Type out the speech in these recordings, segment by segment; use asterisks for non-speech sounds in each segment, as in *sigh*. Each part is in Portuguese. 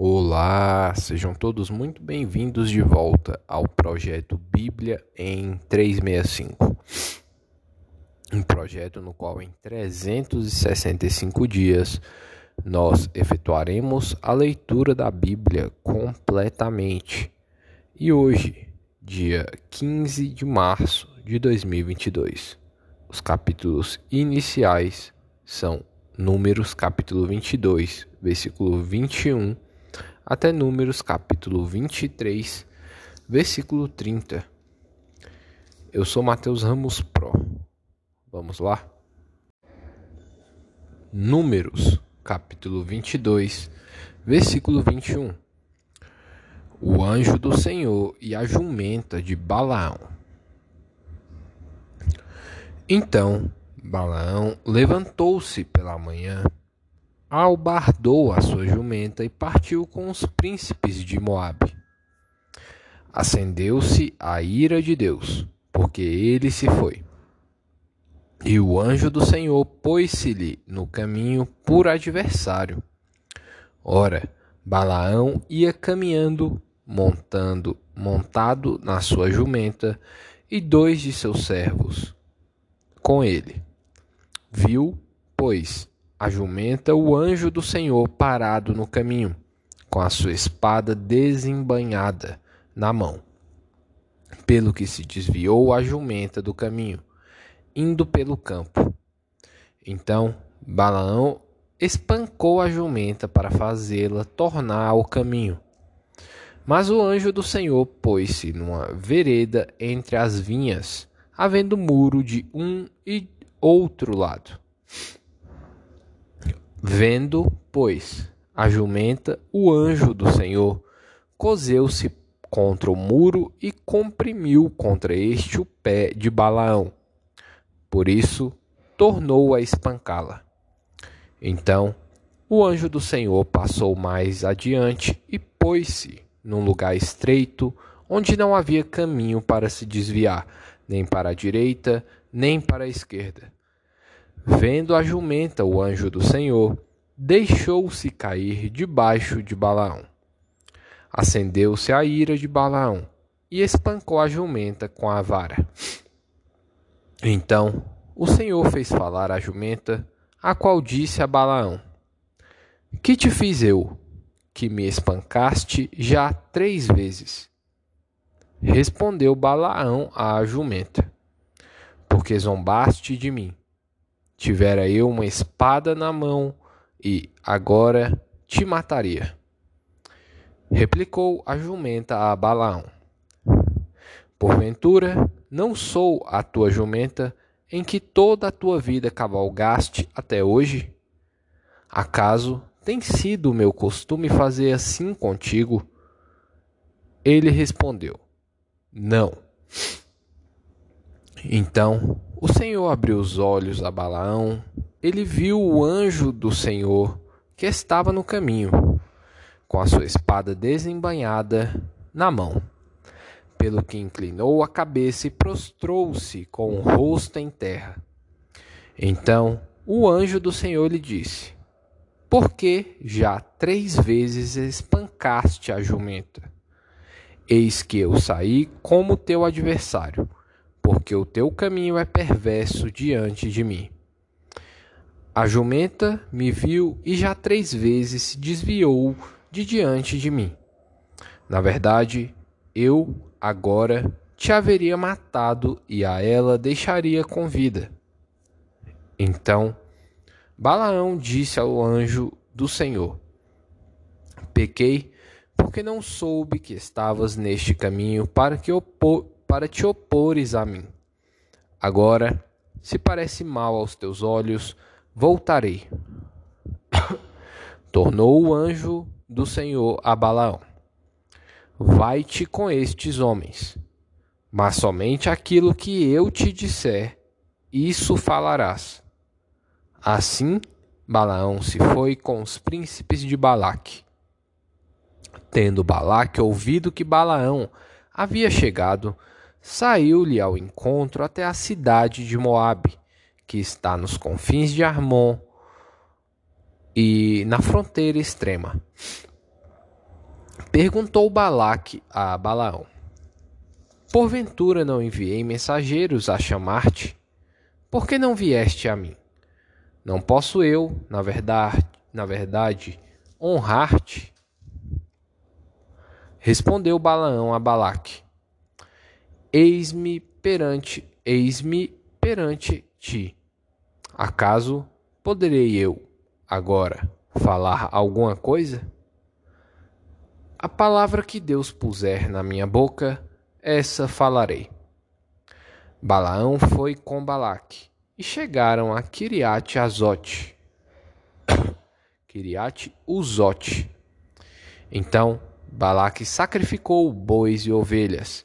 Olá, sejam todos muito bem-vindos de volta ao projeto Bíblia em 365. Um projeto no qual em 365 dias nós efetuaremos a leitura da Bíblia completamente. E hoje, dia 15 de março de 2022, os capítulos iniciais são Números capítulo 22, versículo 21 até Números capítulo 23, versículo 30. Eu sou Mateus Ramos Pro. Vamos lá? Números capítulo 22, versículo 21. O anjo do Senhor e a jumenta de Balaão. Então Balaão levantou-se pela manhã albardou a sua jumenta e partiu com os príncipes de Moabe. Acendeu-se a ira de Deus, porque ele se foi. E o anjo do Senhor pôs-se-lhe no caminho por adversário. Ora, Balaão ia caminhando, montando, montado na sua jumenta, e dois de seus servos com ele. Viu, pois, a jumenta o anjo do Senhor parado no caminho, com a sua espada desembanhada na mão. Pelo que se desviou a jumenta do caminho, indo pelo campo. Então Balaão espancou a jumenta para fazê-la tornar ao caminho. Mas o anjo do Senhor pôs-se numa vereda entre as vinhas, havendo muro de um e outro lado. Vendo, pois, a jumenta, o anjo do Senhor cozeu-se contra o muro e comprimiu contra este o pé de Balaão. Por isso, tornou a espancá-la. Então, o anjo do Senhor passou mais adiante e pôs-se num lugar estreito, onde não havia caminho para se desviar, nem para a direita, nem para a esquerda. Vendo a jumenta o anjo do Senhor, deixou-se cair debaixo de Balaão. Acendeu-se a ira de Balaão e espancou a jumenta com a vara. Então o Senhor fez falar a jumenta, a qual disse a Balaão: Que te fiz eu, que me espancaste já três vezes? Respondeu Balaão à jumenta: Porque zombaste de mim tivera eu uma espada na mão e agora te mataria. Replicou a jumenta a Balaão: Porventura, não sou a tua jumenta em que toda a tua vida cavalgaste até hoje? Acaso tem sido meu costume fazer assim contigo? Ele respondeu: Não. Então o Senhor abriu os olhos a Balaão. Ele viu o anjo do Senhor que estava no caminho, com a sua espada desembanhada na mão. Pelo que inclinou a cabeça e prostrou-se com o rosto em terra. Então o anjo do Senhor lhe disse: Por que já três vezes espancaste a jumenta? Eis que eu saí como teu adversário porque o teu caminho é perverso diante de mim. A jumenta me viu e já três vezes se desviou de diante de mim. Na verdade, eu agora te haveria matado e a ela deixaria com vida. Então Balaão disse ao anjo do Senhor: Pequei, porque não soube que estavas neste caminho para que para te opores a mim. Agora, se parece mal aos teus olhos, voltarei. *coughs* Tornou o anjo do Senhor a Balaão: Vai-te com estes homens, mas somente aquilo que eu te disser, isso falarás. Assim, Balaão se foi com os príncipes de Balaque. Tendo Balaque ouvido que Balaão havia chegado, saiu-lhe ao encontro até a cidade de Moabe, que está nos confins de Armon e na fronteira extrema. Perguntou Balaque a Balaão: Porventura não enviei mensageiros a chamar-te? Por que não vieste a mim? Não posso eu, na verdade, na verdade, honrar-te? Respondeu Balaão a Balaque: Eis-me perante, eis-me perante ti. Acaso poderei eu agora falar alguma coisa? A palavra que Deus puser na minha boca, essa falarei. Balaão foi com Balaque e chegaram a Kiriate Azote. *coughs* Kiriate Uzote. Então Balaque sacrificou bois e ovelhas,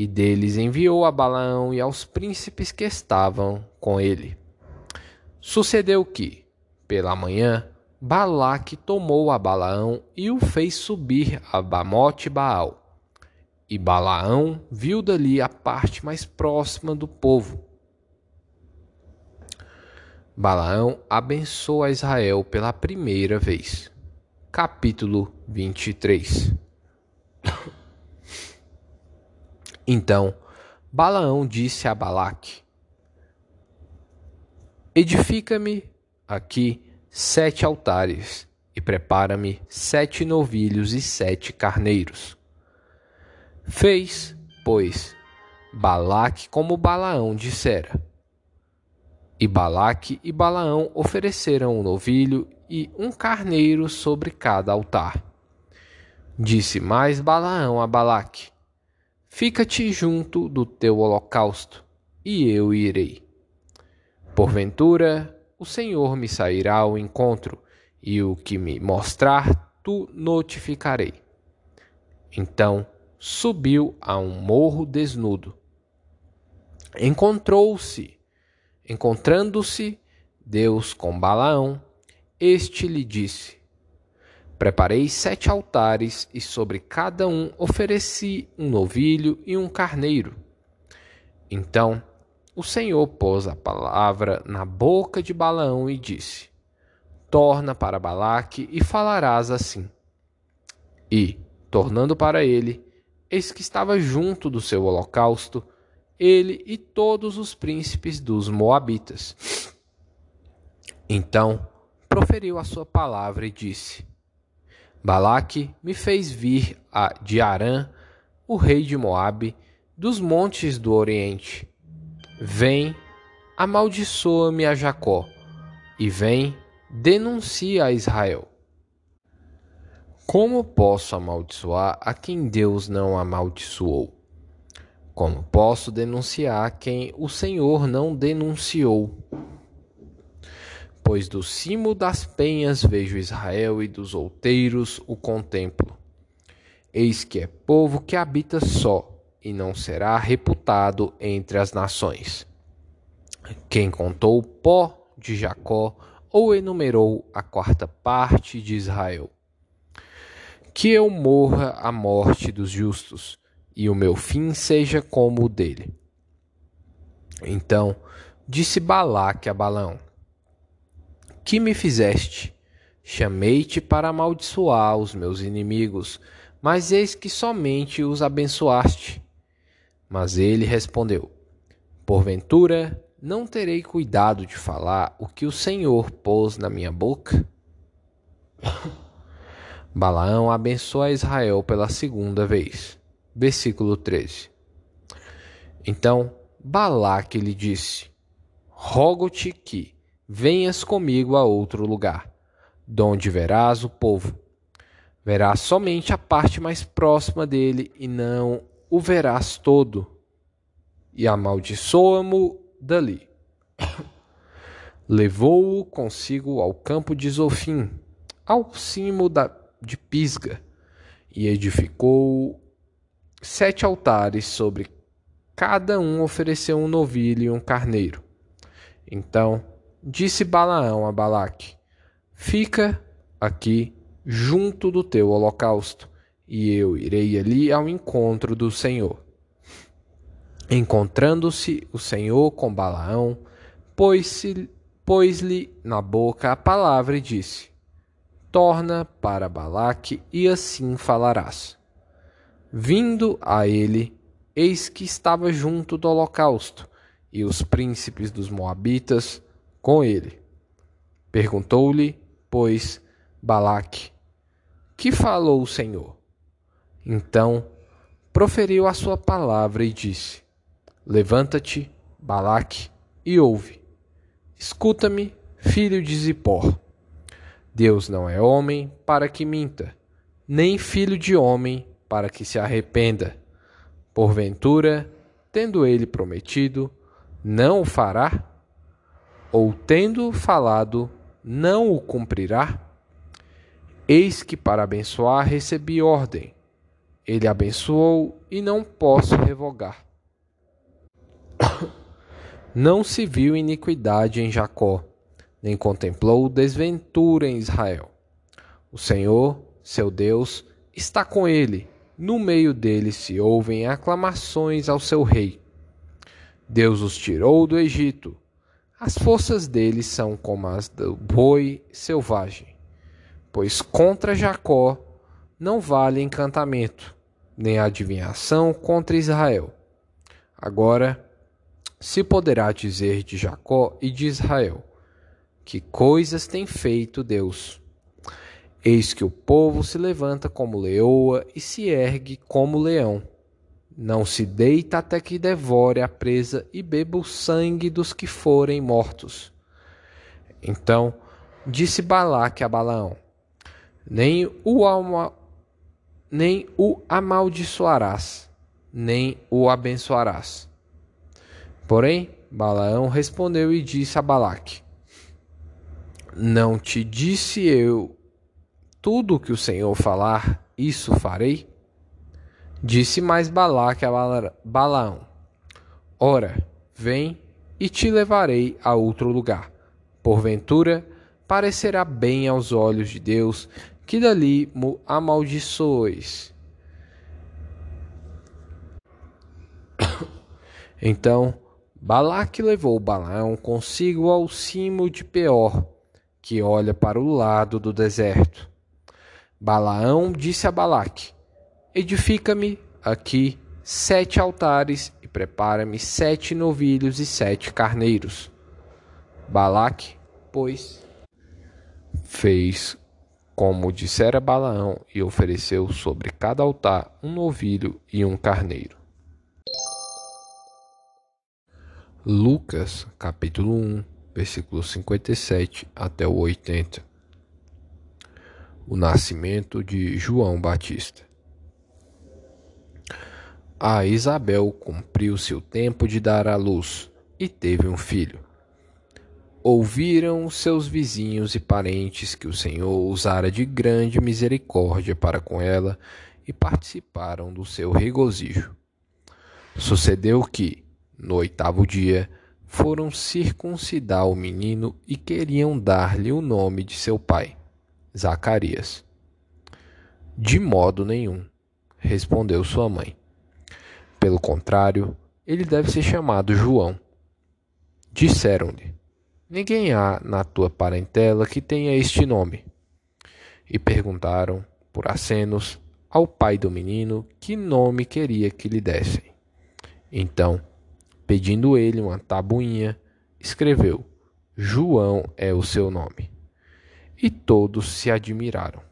e deles enviou a Balaão e aos príncipes que estavam com ele. Sucedeu que, pela manhã, Balaque tomou a Balaão e o fez subir a Bamote Baal. E Balaão viu dali a parte mais próxima do povo. Balaão abençoa Israel pela primeira vez. Capítulo 23 Então Balaão disse a Balaque: Edifica-me aqui sete altares e prepara-me sete novilhos e sete carneiros. Fez, pois, Balaque como Balaão dissera. E Balaque e Balaão ofereceram um novilho e um carneiro sobre cada altar. Disse mais Balaão a Balaque: Fica-te junto do teu holocausto, e eu irei. Porventura, o Senhor me sairá ao encontro, e o que me mostrar, tu notificarei. Então subiu a um morro desnudo. Encontrou-se, encontrando-se Deus com Balaão, este lhe disse: Preparei sete altares, e sobre cada um ofereci um novilho e um carneiro. Então o Senhor pôs a palavra na boca de Balaão e disse: Torna para Balaque e falarás assim. E, tornando para ele, eis que estava junto do seu holocausto, ele e todos os príncipes dos Moabitas. Então proferiu a sua palavra e disse: Balaque me fez vir a, de Arã, o rei de Moabe, dos montes do Oriente Vem, amaldiçoa-me a Jacó, e vem, denuncia a Israel. Como posso amaldiçoar a quem Deus não amaldiçoou? Como posso denunciar quem o Senhor não denunciou? Pois do cimo das penhas vejo Israel e dos outeiros o contemplo. Eis que é povo que habita só, e não será reputado entre as nações. Quem contou o pó de Jacó ou enumerou a quarta parte de Israel? Que eu morra a morte dos justos, e o meu fim seja como o dele. Então disse Balaque a Balão: Que me fizeste? Chamei-te para amaldiçoar os meus inimigos, mas eis que somente os abençoaste. Mas ele respondeu: Porventura não terei cuidado de falar o que o Senhor pôs na minha boca? *coughs* Balaão abençoa Israel pela segunda vez. Versículo 13. Então Balaque lhe disse: Rogo-te que venhas comigo a outro lugar, donde verás o povo. Verás somente a parte mais próxima dele e não o verás todo, e amaldiçoa-mo dali. *coughs* Levou-o consigo ao campo de Zofim, ao cimo da, de Pisga, e edificou sete altares sobre cada um ofereceu um novilho e um carneiro. Então disse Balaão a Balaque: Fica aqui junto do teu holocausto, e eu irei ali ao encontro do Senhor. Encontrando-se o Senhor com Balaão, pôs-lhe na boca a palavra e disse: torna para Balaque e assim falarás. Vindo a ele, eis que estava junto do holocausto, e os príncipes dos Moabitas com ele. Perguntou-lhe, pois, Balaque: Que falou o Senhor? Então proferiu a sua palavra e disse: Levanta-te, Balaque, e ouve. Escuta-me, filho de Zippor. Deus não é homem para que minta, nem filho de homem para que se arrependa. Porventura, tendo ele prometido, não o fará? Ou tendo falado, não o cumprirá? Eis que para abençoar recebi ordem. Ele abençoou e não posso revogar. *coughs* Não se viu iniquidade em Jacó, nem contemplou desventura em Israel. O Senhor, seu Deus, está com ele. No meio dele se ouvem aclamações ao seu rei. Deus os tirou do Egito. As forças deles são como as do boi selvagem. Pois contra Jacó não vale encantamento, nem adivinhação contra Israel. Agora se poderá dizer de Jacó e de Israel: Que coisas tem feito Deus? Eis que o povo se levanta como leoa e se ergue como leão. Não se deita até que devore a presa e beba o sangue dos que forem mortos. Então disse Balaque a Balaão: Nem o, alma, nem o amaldiçoarás, nem o abençoarás. Porém, Balaão respondeu e disse a Balaque: Não te disse eu tudo o que o Senhor falar, isso farei? Disse mais Balaque a Balaão: Ora, vem e te levarei a outro lugar. Porventura, parecerá bem aos olhos de Deus que dali amaldiçoes. *coughs* Então Balaque levou Balaão consigo ao cimo de Peor, que olha para o lado do deserto. Balaão disse a Balaque: Edifica-me aqui sete altares e prepara-me sete novilhos e sete carneiros. Balaque, pois, fez como dissera Balaão e ofereceu sobre cada altar um novilho e um carneiro. Lucas, capítulo 1, versículo 57 até o 80 o nascimento de João Batista. A Isabel cumpriu seu tempo de dar à luz e teve um filho. Ouviram seus vizinhos e parentes que o Senhor usara de grande misericórdia para com ela e participaram do seu regozijo. Sucedeu que, no oitavo dia, foram circuncidar o menino e queriam dar-lhe o nome de seu pai. Zacarias. De modo nenhum, respondeu sua mãe. Pelo contrário, ele deve ser chamado João. Disseram-lhe: Ninguém há na tua parentela que tenha este nome. E perguntaram, por acenos, ao pai do menino que nome queria que lhe dessem. Então, pedindo ele uma tabuinha, escreveu: João é o seu nome e todos se admiraram.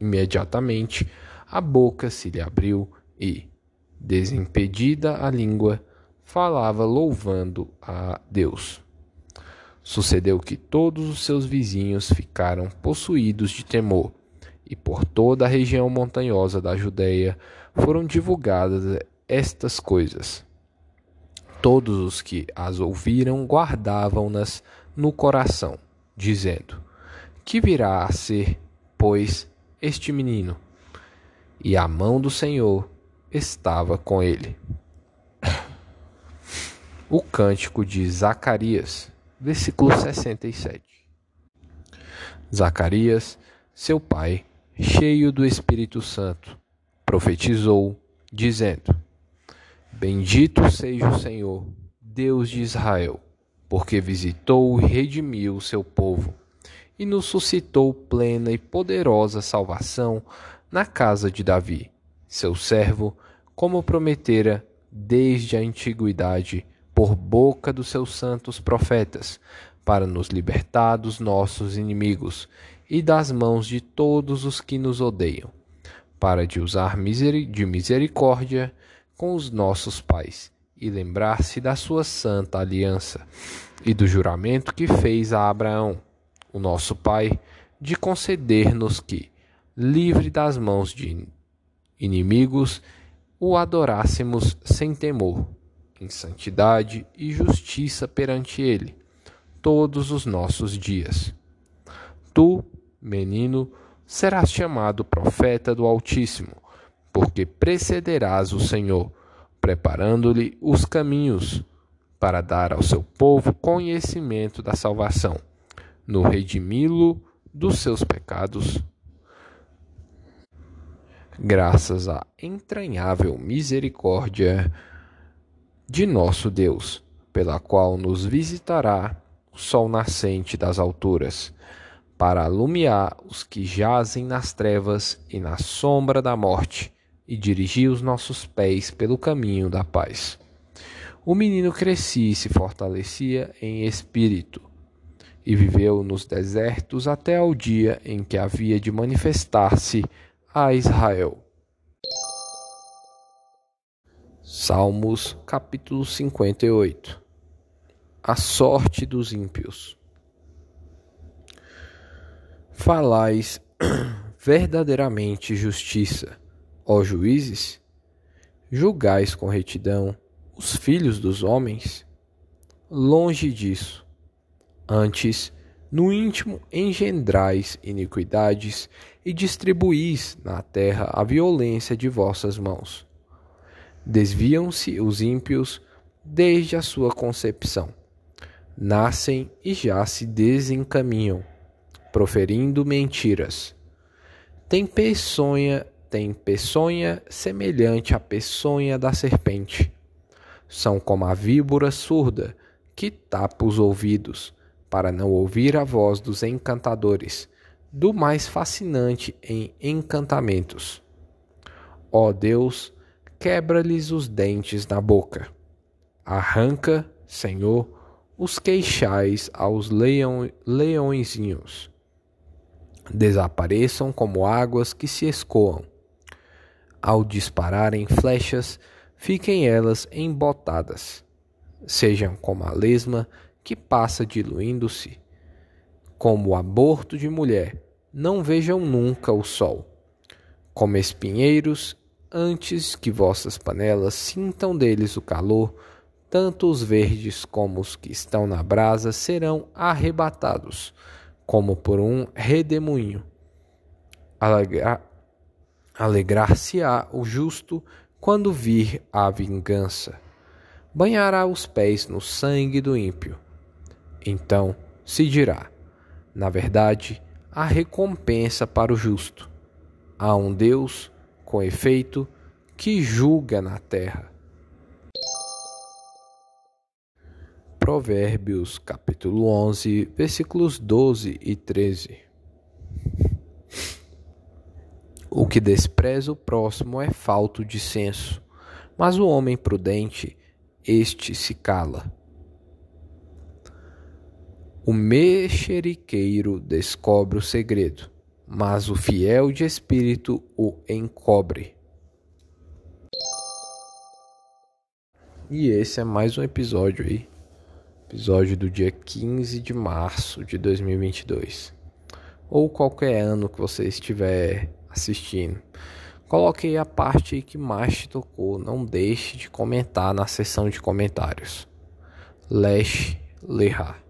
Imediatamente a boca se lhe abriu e, desimpedida a língua, falava louvando a Deus. Sucedeu que todos os seus vizinhos ficaram possuídos de temor, e por toda a região montanhosa da Judéia foram divulgadas estas coisas. Todos os que as ouviram guardavam-nas no coração, dizendo: que virá a ser, pois, este menino? E a mão do Senhor estava com ele. O cântico de Zacarias, versículo 67. Zacarias, seu pai, cheio do Espírito Santo, profetizou, dizendo: Bendito seja o Senhor, Deus de Israel, porque visitou e redimiu o seu povo e nos suscitou plena e poderosa salvação na casa de Davi, seu servo, como prometera desde a antiguidade por boca dos seus santos profetas, para nos libertar dos nossos inimigos e das mãos de todos os que nos odeiam, para de usar de misericórdia com os nossos pais e lembrar-se da sua santa aliança e do juramento que fez a Abraão, o nosso pai, de conceder-nos que, livre das mãos de inimigos, o adorássemos sem temor, em santidade e justiça perante ele, todos os nossos dias. Tu, menino, serás chamado profeta do Altíssimo, porque precederás o Senhor preparando-lhe os caminhos para dar ao seu povo conhecimento da salvação, no redimi-lo dos seus pecados, graças à entranhável misericórdia de nosso Deus, pela qual nos visitará o sol nascente das alturas, para alumiar os que jazem nas trevas e na sombra da morte e dirigir os nossos pés pelo caminho da paz. O menino crescia e se fortalecia em espírito, e viveu nos desertos até ao dia em que havia de manifestar-se a Israel. Salmos capítulo 58 A sorte dos ímpios Falais *clears throat* verdadeiramente justiça Ó juízes, julgais com retidão os filhos dos homens? Longe disso. Antes, no íntimo engendrais iniquidades e distribuís na terra a violência de vossas mãos. Desviam-se os ímpios desde a sua concepção. Nascem e já se desencaminham, proferindo mentiras. Tem peçonha tem peçonha semelhante à peçonha da serpente. São como a víbora surda que tapa os ouvidos para não ouvir a voz dos encantadores, do mais fascinante em encantamentos. Ó Deus, quebra-lhes os dentes na boca. Arranca, Senhor, os queixais aos leão, leõezinhos. Desapareçam como águas que se escoam ao dispararem flechas, fiquem elas embotadas, sejam como a lesma que passa diluindo-se, como aborto de mulher, não vejam nunca o sol, como espinheiros, antes que vossas panelas sintam deles o calor, tanto os verdes como os que estão na brasa serão arrebatados, como por um redemoinho. Alegrar-se-á o justo quando vir a vingança. Banhará os pés no sangue do ímpio. Então se dirá: na verdade, há recompensa para o justo. Há um Deus, com efeito, que julga na terra. Provérbios capítulo 11, versículos 12 e 13. O que despreza o próximo é falto de senso, mas o homem prudente, este se cala. O mexeriqueiro descobre o segredo, mas o fiel de espírito o encobre. E esse é mais um episódio aí. Episódio do dia 15 de março de 2022. Ou qualquer ano que você estiver assistindo. Coloquei a parte que mais te tocou. Não deixe de comentar na seção de comentários. Lesh Lehar.